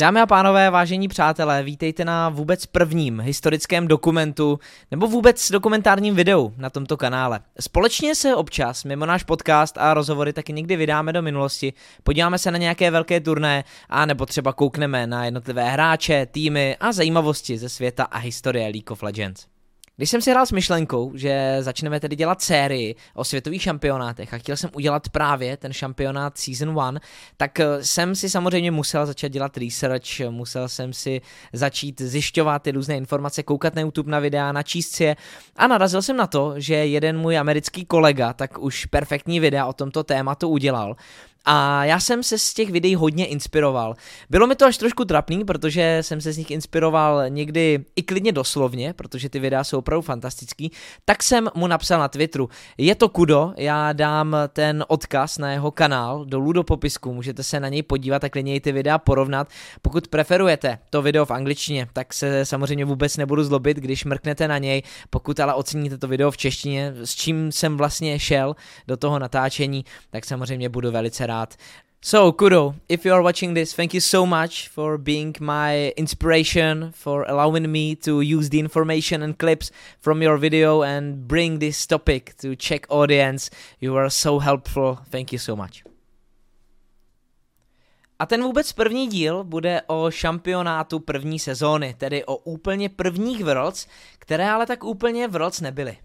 Dámy a pánové, vážení přátelé, vítejte na vůbec prvním historickém dokumentu nebo vůbec dokumentárním videu na tomto kanále. Společně se občas, mimo náš podcast a rozhovory, taky někdy vydáme do minulosti, podíváme se na nějaké velké turné a nebo třeba koukneme na jednotlivé hráče, týmy a zajímavosti ze světa a historie League of Legends. Když jsem si hrál s myšlenkou, že začneme tedy dělat sérii o světových šampionátech a chtěl jsem udělat právě ten šampionát Season 1, tak eh, jsem si samozřejmě musel začít dělat research, musel jsem si začít zjišťovat ty různé informace, koukat na YouTube na videa, načíst si je. A narazil jsem na to, že jeden můj americký kolega tak už perfektní videa o tomto tématu udělal a já jsem se z těch videí hodně inspiroval. Bylo mi to až trošku trapný, protože jsem se z nich inspiroval někdy i klidně doslovně, protože ty videa jsou opravdu fantastický, tak jsem mu napsal na Twitteru, je to kudo, já dám ten odkaz na jeho kanál dolů do popisku, můžete se na něj podívat a klidně ty videa porovnat. Pokud preferujete to video v angličtině, tak se samozřejmě vůbec nebudu zlobit, když mrknete na něj, pokud ale oceníte to video v češtině, s čím jsem vlastně šel do toho natáčení, tak samozřejmě budu velice rád. So, Kudo, if you are watching this, thank you so much for being my inspiration, for allowing me to use the information and clips from your video and bring this topic to Czech audience. You are so helpful. Thank you so much. A ten vůbec první díl bude o šampionátu první sezóny, tedy o úplně prvních Worlds, které ale tak úplně Worlds nebyly.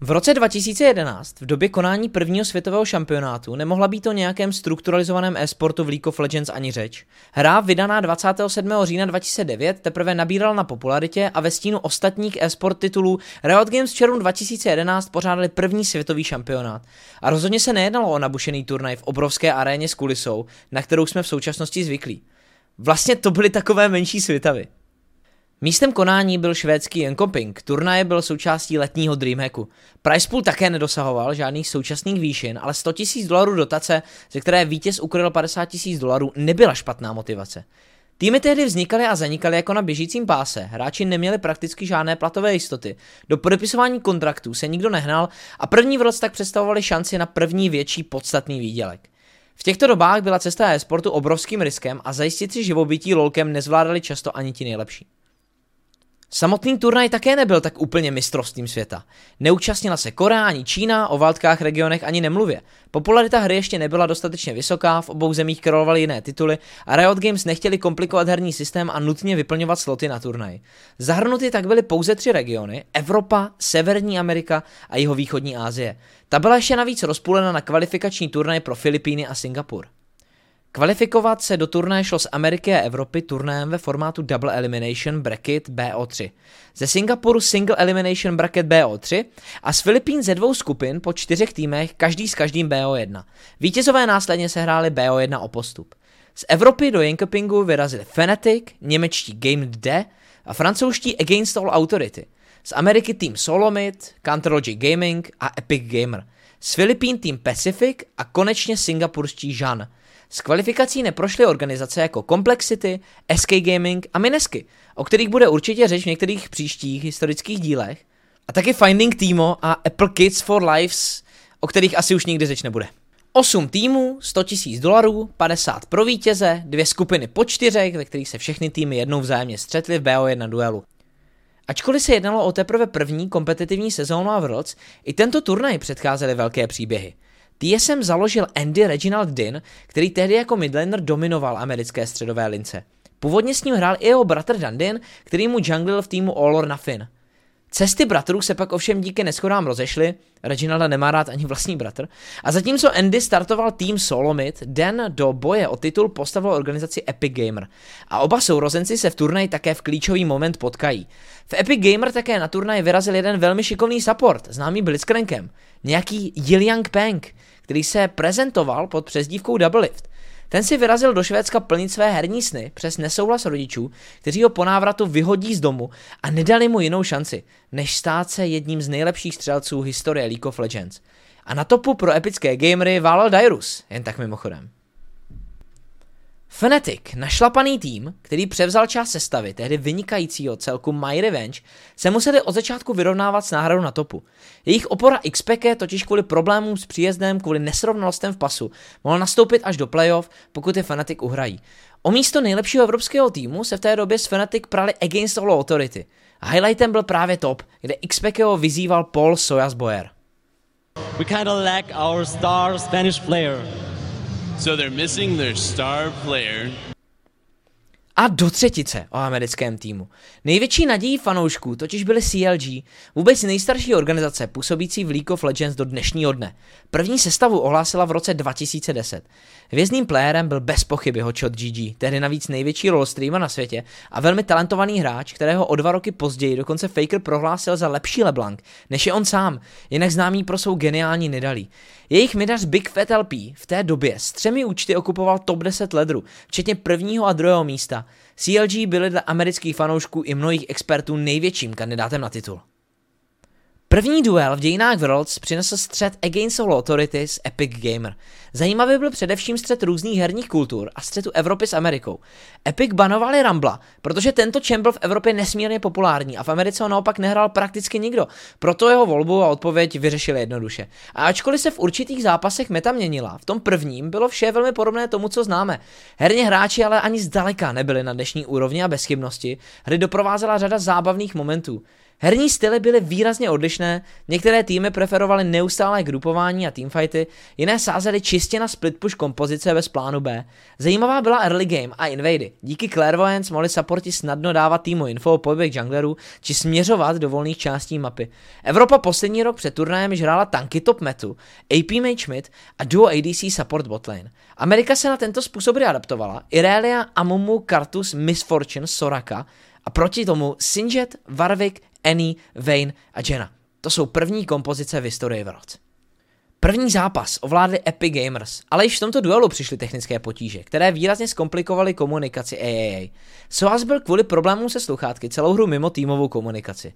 V roce 2011, v době konání prvního světového šampionátu, nemohla být o nějakém strukturalizovaném e-sportu v League of Legends ani řeč. Hra, vydaná 27. října 2009, teprve nabírala na popularitě a ve stínu ostatních e-sport titulů Riot Games v červnu 2011 pořádali první světový šampionát. A rozhodně se nejednalo o nabušený turnaj v obrovské aréně s kulisou, na kterou jsme v současnosti zvyklí. Vlastně to byly takové menší světavy. Místem konání byl švédský Enkoping, turnaje byl součástí letního Dreamhacku. Price pool také nedosahoval žádných současných výšin, ale 100 000 dolarů dotace, ze které vítěz ukryl 50 000 dolarů, nebyla špatná motivace. Týmy tehdy vznikaly a zanikaly jako na běžícím páse, hráči neměli prakticky žádné platové jistoty, do podepisování kontraktů se nikdo nehnal a první v tak představovali šanci na první větší podstatný výdělek. V těchto dobách byla cesta e-sportu obrovským riskem a zajistit si živobytí lolkem nezvládali často ani ti nejlepší. Samotný turnaj také nebyl tak úplně mistrovstvím světa. Neúčastnila se Korea ani Čína, o válkách regionech ani nemluvě. Popularita hry ještě nebyla dostatečně vysoká, v obou zemích królovaly jiné tituly a Riot Games nechtěli komplikovat herní systém a nutně vyplňovat sloty na turnaj. Zahrnuty tak byly pouze tři regiony, Evropa, Severní Amerika a jihovýchodní Asie. Ta byla ještě navíc rozpůlena na kvalifikační turnaj pro Filipíny a Singapur. Kvalifikovat se do turnaje šlo z Ameriky a Evropy turnajem ve formátu Double Elimination Bracket BO3. Ze Singapuru Single Elimination Bracket BO3 a z Filipín ze dvou skupin po čtyřech týmech, každý s každým BO1. Vítězové následně se hráli BO1 o postup. Z Evropy do Jinkopingu vyrazili Fnatic, němečtí Game D a francouzští Against All Authority. Z Ameriky tým Solomid, Counterlogic Gaming a Epic Gamer. Z Filipín tým Pacific a konečně singapurští Jean – z kvalifikací neprošly organizace jako Complexity, SK Gaming a Minesky, o kterých bude určitě řeč v některých příštích historických dílech, a taky Finding Teamo a Apple Kids for Lives, o kterých asi už nikdy řeč nebude. 8 týmů, 100 000 dolarů, 50 pro vítěze, dvě skupiny po čtyřech, ve kterých se všechny týmy jednou vzájemně střetly v BO1 duelu. Ačkoliv se jednalo o teprve první kompetitivní sezónu a Worlds, i tento turnaj předcházely velké příběhy – TSM založil Andy Reginald Din, který tehdy jako midlaner dominoval americké středové lince. Původně s ním hrál i jeho bratr Dandin, který mu junglil v týmu All or Nothing. Cesty bratrů se pak ovšem díky neschodám rozešly, Reginalda nemá rád ani vlastní bratr, a zatímco Andy startoval tým Solomid, Den do boje o titul postavil organizaci Epic Gamer. A oba sourozenci se v turnaji také v klíčový moment potkají. V Epic Gamer také na turnaji vyrazil jeden velmi šikovný support, známý Blitzcrankem, nějaký Yiliang Peng, který se prezentoval pod přezdívkou Double Lift. Ten si vyrazil do Švédska plnit své herní sny přes nesouhlas rodičů, kteří ho po návratu vyhodí z domu a nedali mu jinou šanci, než stát se jedním z nejlepších střelců historie League of Legends. A na topu pro epické gamery válel Dairus, jen tak mimochodem. Fnatic, našlapaný tým, který převzal část sestavy, tehdy vynikajícího celku My Revenge, se museli od začátku vyrovnávat s náhradou na topu. Jejich opora XPK totiž kvůli problémům s příjezdem, kvůli nesrovnalostem v pasu, mohl nastoupit až do playoff, pokud je Fnatic uhrají. O místo nejlepšího evropského týmu se v té době s Fnatic prali Against All Authority. Highlightem byl právě top, kde XPKO vyzýval Paul Sojas Boyer. We kind of lack our star Spanish player. So they're missing their star player. A do třetice o americkém týmu. Největší nadějí fanoušků totiž byly CLG, vůbec nejstarší organizace působící v League of Legends do dnešního dne. První sestavu ohlásila v roce 2010. Hvězdným playerem byl bez pochyby Hotshot GG, tehdy navíc největší rollstreamer na světě a velmi talentovaný hráč, kterého o dva roky později dokonce Faker prohlásil za lepší LeBlanc, než je on sám, jinak známý pro svou geniální nedalí. Jejich midař Big Fat LP v té době s třemi účty okupoval top 10 ledru, včetně prvního a druhého místa. CLG byly dle amerických fanoušků i mnohých expertů největším kandidátem na titul. První duel v dějinách Worlds přinesl střed Against All Authority s Epic Gamer. Zajímavý byl především střed různých herních kultur a střetu Evropy s Amerikou. Epic banovali Rambla, protože tento čem byl v Evropě nesmírně populární a v Americe ho naopak nehrál prakticky nikdo. Proto jeho volbu a odpověď vyřešili jednoduše. A ačkoliv se v určitých zápasech meta měnila, v tom prvním bylo vše velmi podobné tomu, co známe. Herně hráči ale ani zdaleka nebyli na dnešní úrovni a bezchybnosti. Hry doprovázela řada zábavných momentů. Herní styly byly výrazně odlišné, některé týmy preferovaly neustálé grupování a teamfighty, jiné sázely čistě na split push kompozice bez plánu B. Zajímavá byla early game a invady. Díky Clairvoyance mohli supporti snadno dávat týmu info o pohybech junglerů či směřovat do volných částí mapy. Evropa poslední rok před turnajem již hrála tanky top metu, AP Mage Schmidt a duo ADC support botlane. Amerika se na tento způsob readaptovala, Irelia, Amumu, Kartus, Misfortune, Soraka a proti tomu Sinjet, Warwick, Annie, Vayne a Jenna. To jsou první kompozice v historii Worlds. První zápas ovládli Epic Gamers, ale již v tomto duelu přišly technické potíže, které výrazně zkomplikovaly komunikaci AAA. Soas byl kvůli problémům se sluchátky celou hru mimo týmovou komunikaci.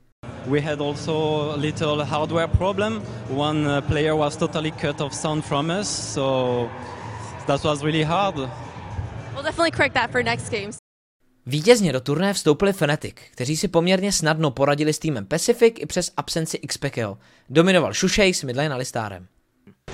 We had also a little hardware problem. One uh, player was totally cut off sound from us, so that was really hard. We'll definitely correct that for next games. Vítězně do turné vstoupili Fnatic, kteří si poměrně snadno poradili s týmem Pacific i přes absenci XPKO. Dominoval Shushei s midlane Alistárem.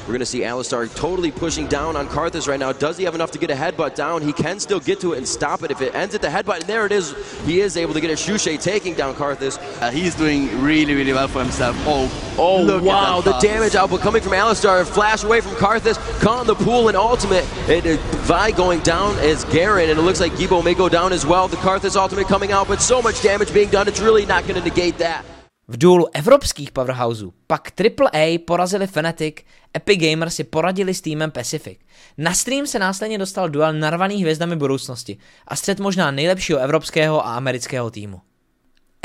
We're going to see Alistar totally pushing down on Karthus right now. Does he have enough to get a headbutt down? He can still get to it and stop it if it ends at the headbutt. And there it is. He is able to get a Shushay taking down Karthus. Uh, he's doing really, really well for himself. Oh, oh wow. The damage output coming from Alistar. Flash away from Karthus. Caught in the pool and ultimate. And uh, Vi going down as Garen. And it looks like Gibo may go down as well. The Karthus ultimate coming out. But so much damage being done. It's really not going to negate that. V duelu evropských powerhouseů pak AAA porazili Fnatic, Epic Gamer si poradili s týmem Pacific. Na stream se následně dostal duel narvaných hvězdami budoucnosti a střed možná nejlepšího evropského a amerického týmu.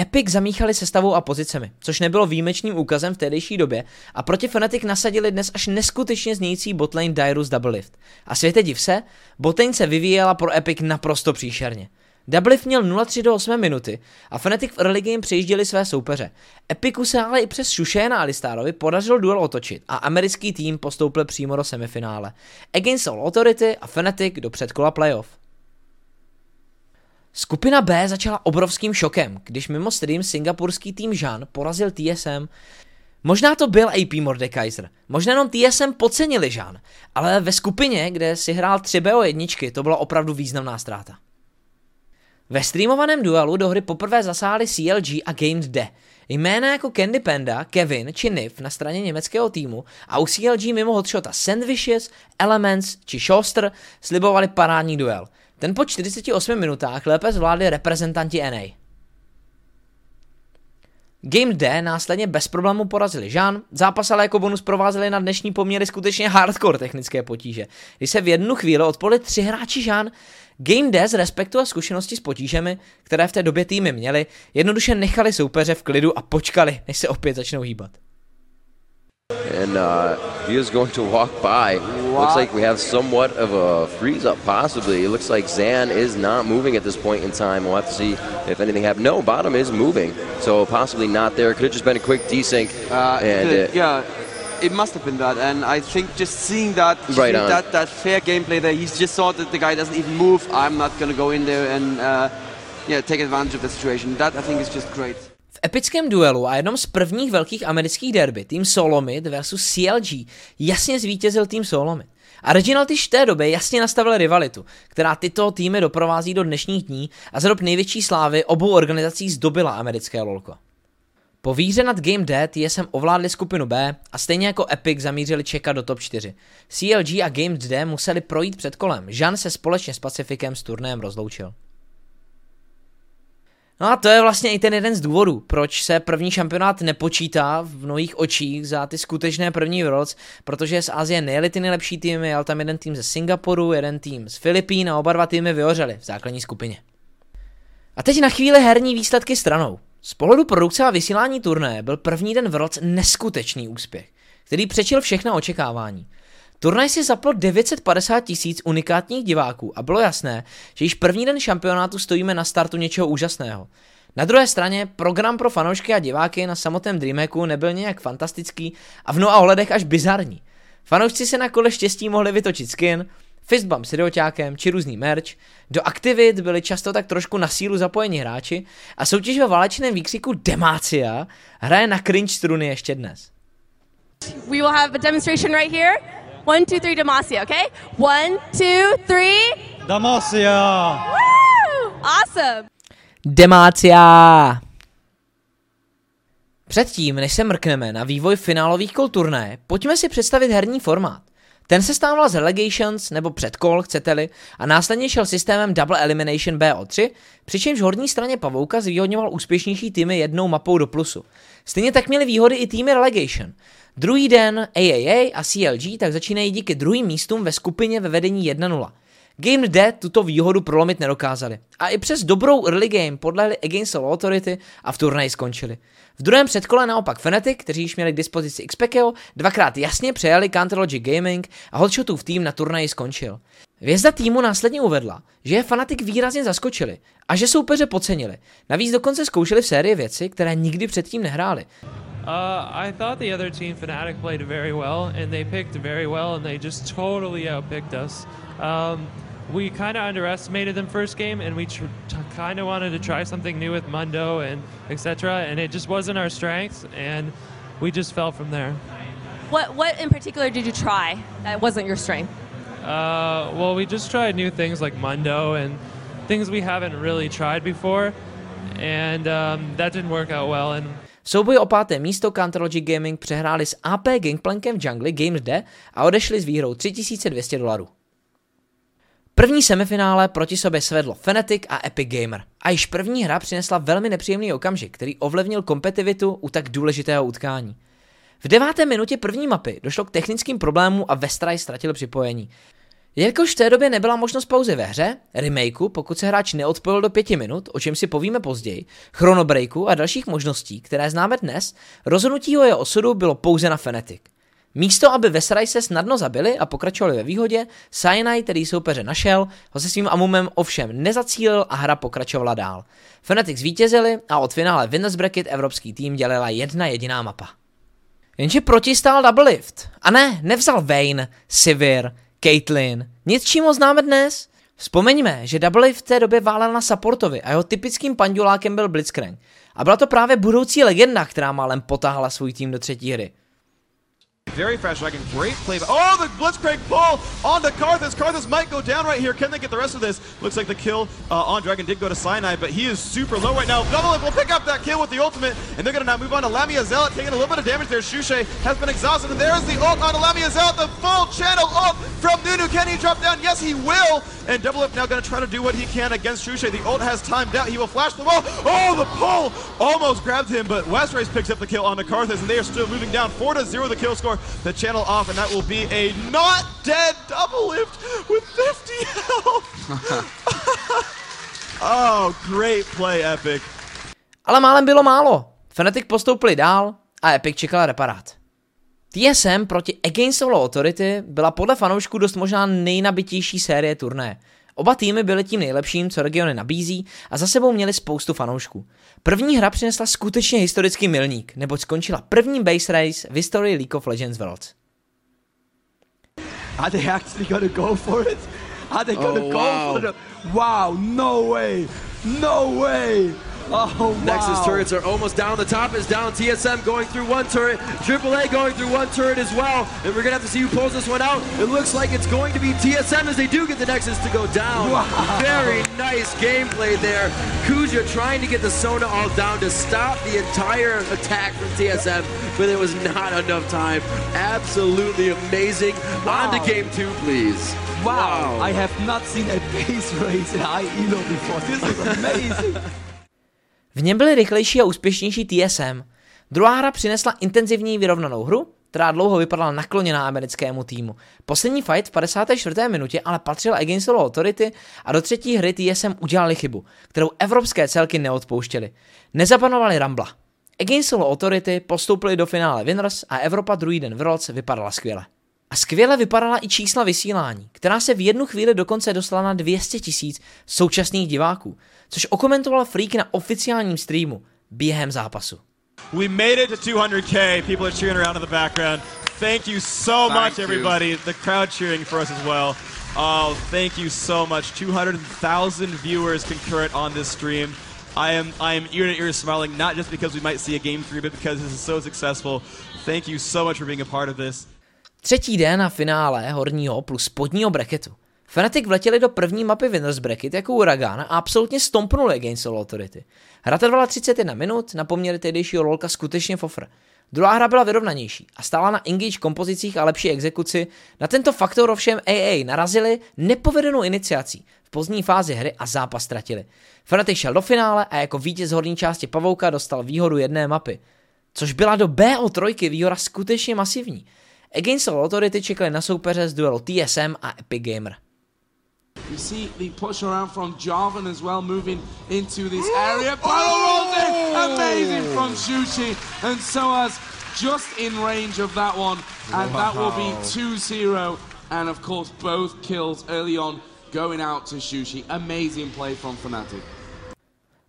Epic zamíchali sestavou a pozicemi, což nebylo výjimečným úkazem v tehdejší době a proti Fnatic nasadili dnes až neskutečně znějící botlane Dyrus Double Lift. A světe div se, botlane se vyvíjela pro Epic naprosto příšerně. Doublelift měl 0-3 do 8 minuty a Fnatic v early game přejížděli své soupeře. Epiku se ale i přes Šušéna a Alistárovi podařilo duel otočit a americký tým postoupil přímo do semifinále. Against All Authority a Fnatic do předkola playoff. Skupina B začala obrovským šokem, když mimo stream singapurský tým Jean porazil TSM. Možná to byl AP Mordekaiser, možná jenom TSM podcenili Jean, ale ve skupině, kde si hrál 3 BO jedničky, to byla opravdu významná ztráta. Ve streamovaném duelu do hry poprvé zasáhli CLG a Gamed D. Jména jako Candy Panda, Kevin či Nif na straně německého týmu a u CLG mimo hotshota Sandwiches, Elements či Schuster slibovali parádní duel. Ten po 48 minutách lépe zvládli reprezentanti NA. Game D následně bez problému porazili Jean, zápas ale jako bonus provázeli na dnešní poměry skutečně hardcore technické potíže. Když se v jednu chvíli odpoli tři hráči Jean, Game D z respektu a zkušenosti s potížemi, které v té době týmy měli, jednoduše nechali soupeře v klidu a počkali, než se opět začnou hýbat. And uh, he is going to walk by. Wow. Looks like we have somewhat of a freeze up, possibly. It looks like Zan is not moving at this point in time. We'll have to see if anything happens. No, bottom is moving, so possibly not there. Could have just been a quick desync. Uh, and the, yeah, it must have been that, and I think just seeing that, Right on. that, that fair gameplay there, he's just saw that the guy doesn't even move. I'm not going to go in there and uh, yeah, take advantage of the situation. That I think is just great. V epickém duelu a jednom z prvních velkých amerických derby, tým Solomid versus CLG, jasně zvítězil tým Solomid. A Reginald již v té době jasně nastavil rivalitu, která tyto týmy doprovází do dnešních dní a za dob největší slávy obou organizací zdobila americké lolko. Po výhře nad Game Dead TSM ovládli skupinu B a stejně jako Epic zamířili čekat do top 4. CLG a Game D museli projít před kolem, Jean se společně s Pacificem s turnajem rozloučil. No a to je vlastně i ten jeden z důvodů, proč se první šampionát nepočítá v mnohých očích za ty skutečné první Worlds, protože z Asie nejeli ty nejlepší týmy, jel tam jeden tým ze Singapuru, jeden tým z Filipín a oba dva týmy vyhořeli v základní skupině. A teď na chvíli herní výsledky stranou. Z pohledu produkce a vysílání turnaje byl první den Worlds neskutečný úspěch, který přečil všechna očekávání. Turnaj si zaplo 950 tisíc unikátních diváků a bylo jasné, že již první den šampionátu stojíme na startu něčeho úžasného. Na druhé straně program pro fanoušky a diváky na samotném Dreamhacku nebyl nějak fantastický a v mnoha ohledech až bizarní. Fanoušci se na kole štěstí mohli vytočit skin, fistbump s idiоťákem či různý merch, do aktivit byli často tak trošku na sílu zapojeni hráči a soutěž ve válečném výkřiku Demacia hraje na cringe struny ještě dnes. We will have a demonstration right here. One, two, three, Demacia, okay? One, two, three. Damacia! Woo! Awesome. Demácia! Předtím, než se mrkneme na vývoj finálových kol turné, pojďme si představit herní formát. Ten se stával z Relegations nebo předkol, chcete-li, a následně šel systémem Double Elimination BO3, přičemž v horní straně pavouka zvýhodňoval úspěšnější týmy jednou mapou do plusu. Stejně tak měli výhody i týmy Relegation. Druhý den AAA a CLG tak začínají díky druhým místům ve skupině ve vedení 1-0. Game Dead tuto výhodu prolomit nedokázali. A i přes dobrou early game podlehli Against All Authority a v turnaji skončili. V druhém předkole naopak Fnatic, kteří již měli k dispozici Xpekeo, dvakrát jasně přejali Counterlogic Gaming a Hotshotův tým na turnaji skončil. Hvězda týmu následně uvedla, že je Fnatic výrazně zaskočili a že soupeře podcenili. Navíc dokonce zkoušeli v sérii věci, které nikdy předtím nehráli. Uh. Um, we kind of underestimated them first game, and we tr- t- kind of wanted to try something new with Mundo and etc. And it just wasn't our strength, and we just fell from there. What what in particular did you try that wasn't your strength? Uh, well, we just tried new things like Mundo and things we haven't really tried before, and um, that didn't work out well. And V souboji o páté místo Counterlogic Gaming přehráli s AP Gangplankem v Jungle Games D a odešli s výhrou 3200 dolarů. První semifinále proti sobě svedlo Fnatic a Epic Gamer. A již první hra přinesla velmi nepříjemný okamžik, který ovlivnil kompetitivitu u tak důležitého utkání. V deváté minutě první mapy došlo k technickým problémům a Vestraj ztratil připojení. Jelikož v té době nebyla možnost pauzy ve hře, remakeu, pokud se hráč neodpojil do pěti minut, o čem si povíme později, chronobreaku a dalších možností, které známe dnes, rozhodnutí o jeho osudu bylo pouze na Fnatic. Místo, aby Vesraj se snadno zabili a pokračovali ve výhodě, Cyanide, který soupeře našel, ho se svým amumem ovšem nezacílil a hra pokračovala dál. Fnatic zvítězili a od finále Winners Bracket evropský tým dělila jedna jediná mapa. Jenže proti stál Double Lift. A ne, nevzal Vayne, Sivir, Caitlyn, nic čím známe dnes. Vzpomeňme, že Double v té době válel na supportovi a jeho typickým pandulákem byl Blitzcrank. A byla to právě budoucí legenda, která málem potáhla svůj tým do třetí hry. Very fast dragon, great play. Oh, the Blitzcrank pull on the Karthus. Karthus might go down right here. Can they get the rest of this? Looks like the kill uh, on Dragon did go to Cyanide, but he is super low right now. Double will pick up that kill with the ultimate, and they're going to now move on to Lamia Zealot, taking a little bit of damage there. Shushe has been exhausted, and there's the ult on Lamia Zealot, the full channel ult from Nunu. Can he drop down? Yes, he will. And Double Up now going to try to do what he can against Shushe. The ult has timed out. He will flash the wall. Oh, the pull almost grabbed him, but Westrace picks up the kill on the Karthus, and they are still moving down 4 to 0 the kill score. The channel off, and that will be a not dead double lift with 50 health. oh, great play, Epic. Ale málem bylo málo. Fnatic postoupili dál a Epic čekal reparát. TSM proti Against All Authority byla podle fanoušků dost možná nejnabitější série turné. Oba týmy byly tím nejlepším, co regiony nabízí a za sebou měli spoustu fanoušků. První hra přinesla skutečně historický milník, neboť skončila první base race v historii League of Legends Worlds. Are they actually gonna go for it? Are they gonna Oh, go wow. for the... Wow, no way! No way! Oh, wow. Nexus turrets are almost down. The top is down. TSM going through one turret. AAA going through one turret as well. And we're going to have to see who pulls this one out. It looks like it's going to be TSM as they do get the Nexus to go down. Wow. Very nice gameplay there. Kuja trying to get the Sona all down to stop the entire attack from TSM, but there was not enough time. Absolutely amazing. On to game two, please. Wow. I have not seen a base race in high elo before. This is amazing. V něm byli rychlejší a úspěšnější TSM. Druhá hra přinesla intenzivní vyrovnanou hru, která dlouho vypadala nakloněná americkému týmu. Poslední fight v 54. minutě ale patřil Against All Authority a do třetí hry TSM udělali chybu, kterou evropské celky neodpouštěly. Nezapanovali Rambla. Against All Authority postoupili do finále Winners a Evropa druhý den v Worlds vypadala skvěle. A skvěle vypadala i čísla vysílání, která se v jednu chvíli dokonce dostala na 200 tisíc současných diváků, což okomentoval Freak na oficiálním streamu během zápasu. We made it to 200k. People are cheering around in the background. Thank you so Thank much, you. everybody. The crowd cheering for us as well. Oh, thank you so much. 200,000 viewers concurrent on this stream. I am I am ear to ear smiling, not just because we might see a game three, but because this is so successful. Thank you so much for being a part of this. Třetí den na finále horního plus spodního bracketu. Fnatic vletěli do první mapy Winners Bracket jako uragán a absolutně stompnuli Against All Authority. Hra trvala 31 minut, na poměry tehdejšího lolka skutečně fofr. Druhá hra byla vyrovnanější a stála na engage kompozicích a lepší exekuci. Na tento faktor ovšem AA narazili nepovedenou iniciací v pozdní fázi hry a zápas ztratili. Fnatic šel do finále a jako vítěz horní části Pavouka dostal výhodu jedné mapy. Což byla do BO3 výhoda skutečně masivní. Against All Authority čekali na soupeře z duelu TSM a Epic Gamer. We see the push around from Jarvan as well, moving into this area. Oh! Battle rolls in, amazing from Shushi, and Soas just in range of that one, and that will be 2-0, and of course both kills early on going out to Shushi. Amazing play from Fnatic.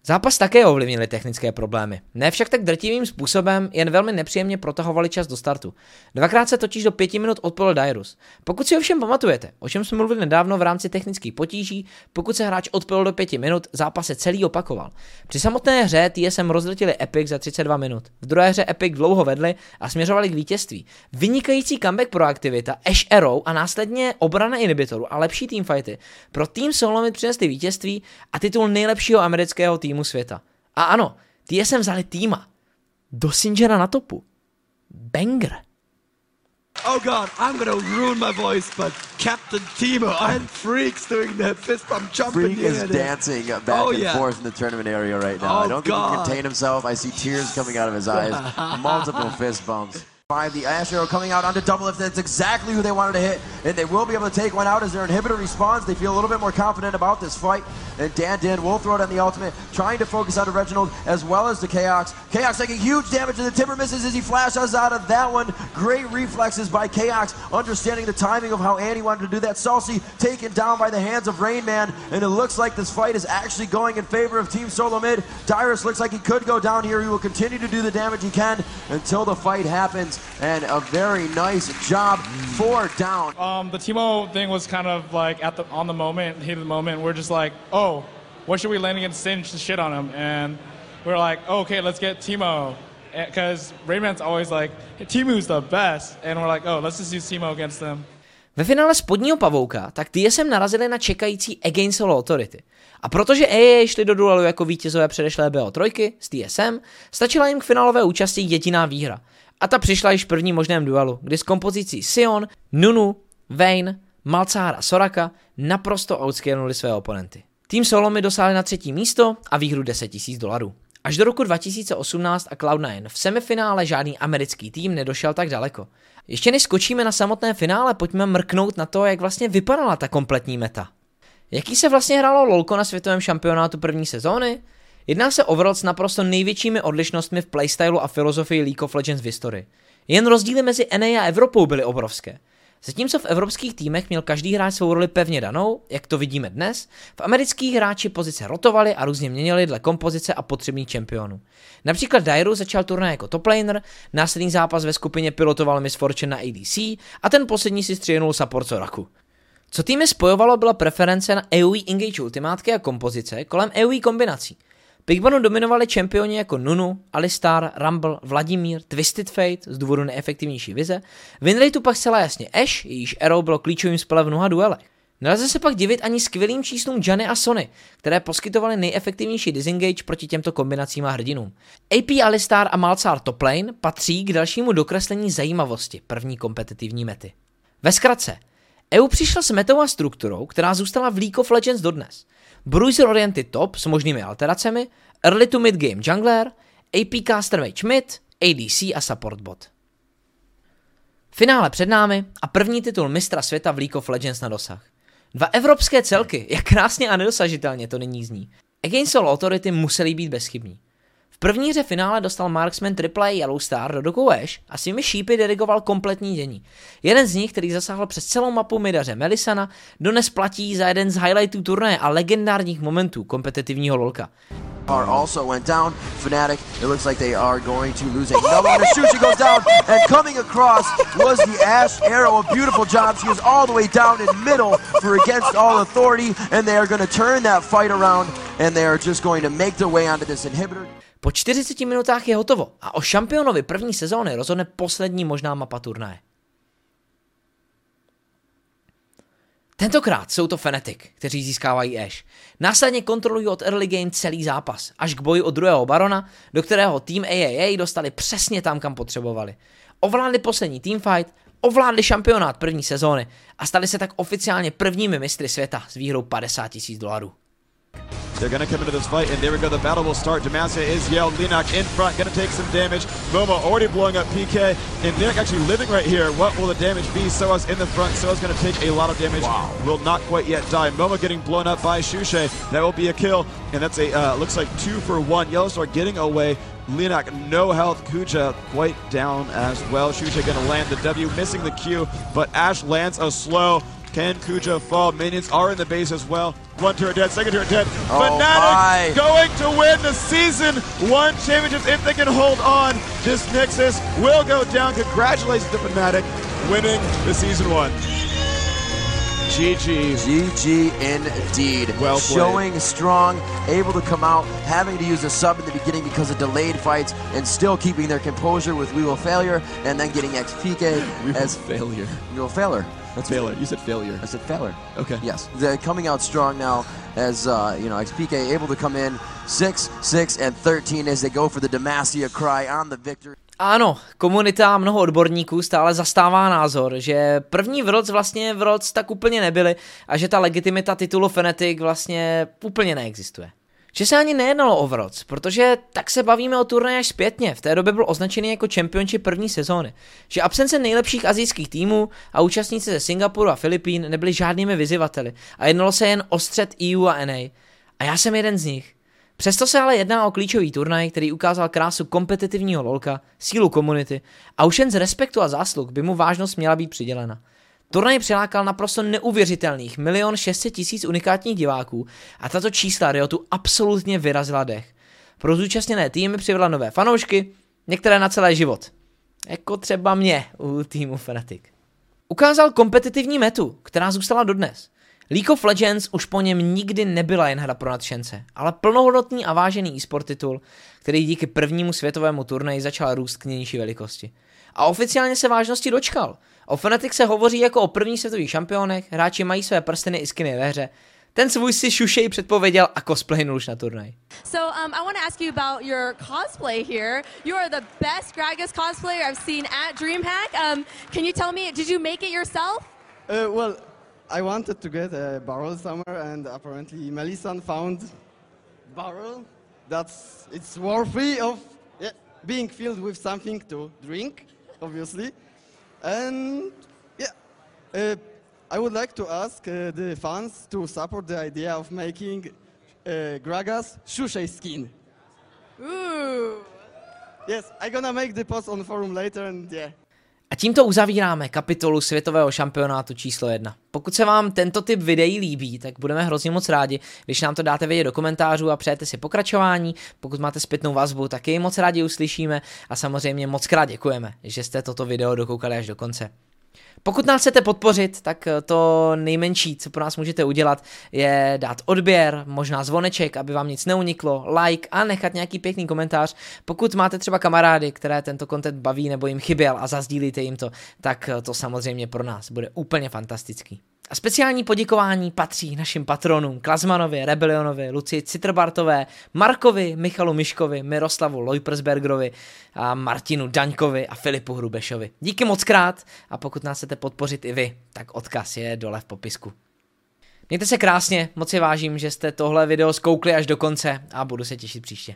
Zápas také ovlivnili technické problémy. Ne však tak drtivým způsobem, jen velmi nepříjemně protahovali čas do startu. Dvakrát se totiž do pěti minut odpojil Dyrus. Pokud si ovšem pamatujete, o čem jsme mluvili nedávno v rámci technických potíží, pokud se hráč odpojil do pěti minut, zápas se celý opakoval. Při samotné hře TSM rozletili Epic za 32 minut. V druhé hře Epic dlouho vedli a směřovali k vítězství. Vynikající comeback pro aktivita, Ash Arrow a následně obrana inhibitoru a lepší teamfighty pro tým Solomit přinesli vítězství a titul nejlepšího amerického týmu světa. A ano, TSM vzali týma. Do Singera na topu. Banger. Oh god, I'm gonna ruin my voice, but Captain Timo and Freak's doing the fist bump jumping Freak is in there. dancing back Oh, and yeah. forth in the tournament area right now. Oh, I don't think he can contain himself. I see tears coming out of his eyes. Multiple fist bumps. Five, the Ash Arrow coming out onto double if that's exactly who they wanted to hit. And they will be able to take one out as their inhibitor responds. They feel a little bit more confident about this fight. And Dan Dan will throw it on the ultimate, trying to focus on Reginald as well as the Chaos. Chaos taking huge damage and the Timber misses as he flashes out of that one. Great reflexes by Chaos, understanding the timing of how Annie wanted to do that. Salsi taken down by the hands of Rain Man. And it looks like this fight is actually going in favor of Team Solo Mid. Dyrus looks like he could go down here. He will continue to do the damage he can until the fight happens. And a very nice job for down. Um, the Timo thing was kind of like at the on the moment, heat of the moment. We're just like, oh, what should we land against Singe to shit on him? And we're like, oh, okay, let's get Timo. Because Rayman's always like, Timu's the best. And we're like, oh, let's just use Timo against them. Ve finále spodního pavouka tak TSM narazili na čekající Against All Authority. A protože AA šli do duelu jako vítězové předešlé BO3 s TSM, stačila jim k finálové účasti jediná výhra. A ta přišla již v prvním možném duelu, kdy s kompozicí Sion, Nunu, Vayne, Malcár a Soraka naprosto outscalnuli své oponenty. Tým Solomy dosáhli na třetí místo a výhru 10 000 dolarů. Až do roku 2018 a Cloud9 v semifinále žádný americký tým nedošel tak daleko. Ještě než skočíme na samotné finále, pojďme mrknout na to, jak vlastně vypadala ta kompletní meta. Jaký se vlastně hrálo LoLko na světovém šampionátu první sezóny? Jedná se o s naprosto největšími odlišnostmi v playstylu a filozofii League of Legends v historii. Jen rozdíly mezi NA a Evropou byly obrovské. Zatímco v evropských týmech měl každý hráč svou roli pevně danou, jak to vidíme dnes, v amerických hráči pozice rotovali a různě měnili dle kompozice a potřebných čempionů. Například Dairu začal turnaj jako top laner, následný zápas ve skupině pilotoval Miss Fortune na ADC a ten poslední si stříhnul support Soraku. Co týmy spojovalo byla preference na AoE engage ultimátky a kompozice kolem AoE kombinací. Pigbanu dominovali čempioni jako Nunu, Alistar, Rumble, Vladimír, Twisted Fate z důvodu neefektivnější vize, Winrateu pak zcela jasně Ash, jejíž Arrow bylo klíčovým spelem v mnoha duelech. Nelze se pak divit ani skvělým číslům Jany a Sony, které poskytovaly nejefektivnější disengage proti těmto kombinacím a hrdinům. AP Alistar a Malzar Toplane patří k dalšímu dokreslení zajímavosti první kompetitivní mety. Ve zkratce, EU přišel s metou a strukturou, která zůstala v League of Legends dodnes. Bruiser Oriented Top s možnými alteracemi, Early to Mid Game Jungler, AP Caster Mage Mid, ADC a Support Bot. Finále před námi a první titul mistra světa v League of Legends na dosah. Dva evropské celky, jak krásně a nedosažitelně to nyní zní. Against All Authority museli být bezchybní první hře finále dostal marksman Triple Yellow Star do dokou Ash a svými šípy dirigoval kompletní dění. Jeden z nich, který zasáhl přes celou mapu midaře Melisana, dones platí za jeden z highlightů turnaje a legendárních momentů kompetitivního lolka. Are also went down. Fnatic, it looks like they are going to lose another one. Sushi goes down, and coming across was the Ash Arrow. A beautiful job. She is all the way down in middle for Against All Authority, and they are going to turn that fight around, and they are just going to make their way onto this inhibitor. Po 40 minutách je hotovo a o šampionovi první sezóny rozhodne poslední možná mapa turnaje. Tentokrát jsou to Fnatic, kteří získávají Ash. Následně kontrolují od early game celý zápas, až k boji o druhého barona, do kterého tým AAA dostali přesně tam, kam potřebovali. Ovládli poslední teamfight, ovládli šampionát první sezóny a stali se tak oficiálně prvními mistry světa s výhrou 50 tisíc dolarů. They're going to come into this fight, and there we go. The battle will start. Demacia is yelled. Linak in front, going to take some damage. Momo already blowing up PK, and Linak actually living right here. What will the damage be? Soa's in the front. Soa's going to take a lot of damage. Wow. Will not quite yet die. Momo getting blown up by Shushe. That will be a kill, and that's a uh, looks like two for one. Yellowstar getting away. Linak, no health. Kuja quite down as well. Shushe going to land the W, missing the Q, but Ash lands a slow. Can Kuja fall? Minions are in the base as well. One turret dead, second turret dead. Oh Fnatic my. going to win the season one championship if they can hold on. This Nexus will go down. Congratulations to Fnatic winning the season one. GG. GG indeed. Well played. Showing strong, able to come out, having to use a sub in the beginning because of delayed fights, and still keeping their composure with We Will Failure, and then getting XPK we as failure. We Will Failure. That's failure. You said failure. I said failure. Okay. Yes. They're coming out strong now as, uh, you know, XPK able to come in 6, 6, and 13 as they go for the Demacia cry on the victory. Ano, komunita mnoho odborníků stále zastává názor, že první Worlds vlastně Worlds tak úplně nebyly a že ta legitimita titulu Fnatic vlastně úplně neexistuje. Že se ani nejednalo o Worlds, protože tak se bavíme o turnaji až zpětně, v té době byl označený jako championship první sezóny. Že absence nejlepších azijských týmů a účastníci ze Singapuru a Filipín nebyli žádnými vyzivateli a jednalo se jen o střed EU a NA. A já jsem jeden z nich. Přesto se ale jedná o klíčový turnaj, který ukázal krásu kompetitivního lolka, sílu komunity a už jen z respektu a zásluh by mu vážnost měla být přidělena. Turnaj přilákal naprosto neuvěřitelných 1 600 tisíc unikátních diváků a tato čísla Riotu absolutně vyrazila dech. Pro zúčastněné týmy přivedla nové fanoušky, některé na celý život. Jako třeba mě u týmu Fnatic. Ukázal kompetitivní metu, která zůstala dodnes. League of Legends už po něm nikdy nebyla jen hra pro nadšence, ale plnohodnotný a vážený e-sport titul, který díky prvnímu světovému turnaji začal růst k nější velikosti. A oficiálně se vážnosti dočkal – O Fnatic se hovoří jako o prvních světových šampionech, hráči mají své prsteny i skiny ve hře. Ten svůj si Šušej předpověděl a cosplaynul už na turnaj. So um, I want to ask you about your cosplay here. You are the best Gragas cosplayer I've seen at DreamHack. Um, can you tell me, did you make it yourself? Uh, well, I wanted to get a barrel somewhere, and apparently Melissan found barrel that's it's worthy of yeah, being filled with something to drink, obviously. And yeah, uh, I would like to ask uh, the fans to support the idea of making uh, Gragas Shushay skin. Ooh. Yes, I'm gonna make the post on the forum later and yeah. A tímto uzavíráme kapitolu světového šampionátu číslo 1. Pokud se vám tento typ videí líbí, tak budeme hrozně moc rádi, když nám to dáte vědět do komentářů a přejete si pokračování. Pokud máte zpětnou vazbu, tak jej moc rádi uslyšíme a samozřejmě moc krát děkujeme, že jste toto video dokoukali až do konce. Pokud nás chcete podpořit, tak eh, to nejmenší, co pro nás můžete udělat, je dát odběr, možná zvoneček, aby vám nic neuniklo, like a nechat nějaký pěkný komentář. Pokud máte třeba kamarády, které tento content baví nebo jim chyběl a zazdílíte jim to, tak eh, to samozřejmě pro nás bude úplně fantastický. A speciální poděkování patří našim patronům Klazmanovi, Rebelionovi, Luci Citrbartové, Markovi, Michalu Miškovi, Miroslavu Lojpersbergerovi, a Martinu Daňkovi a Filipu Hrubešovi. Díky moc krát a pokud nás chcete podpořit i vy, tak odkaz je dole v popisku. Mějte se krásně, moc si vážím, že jste tohle video zkoukli až do konce a budu se těšit příště.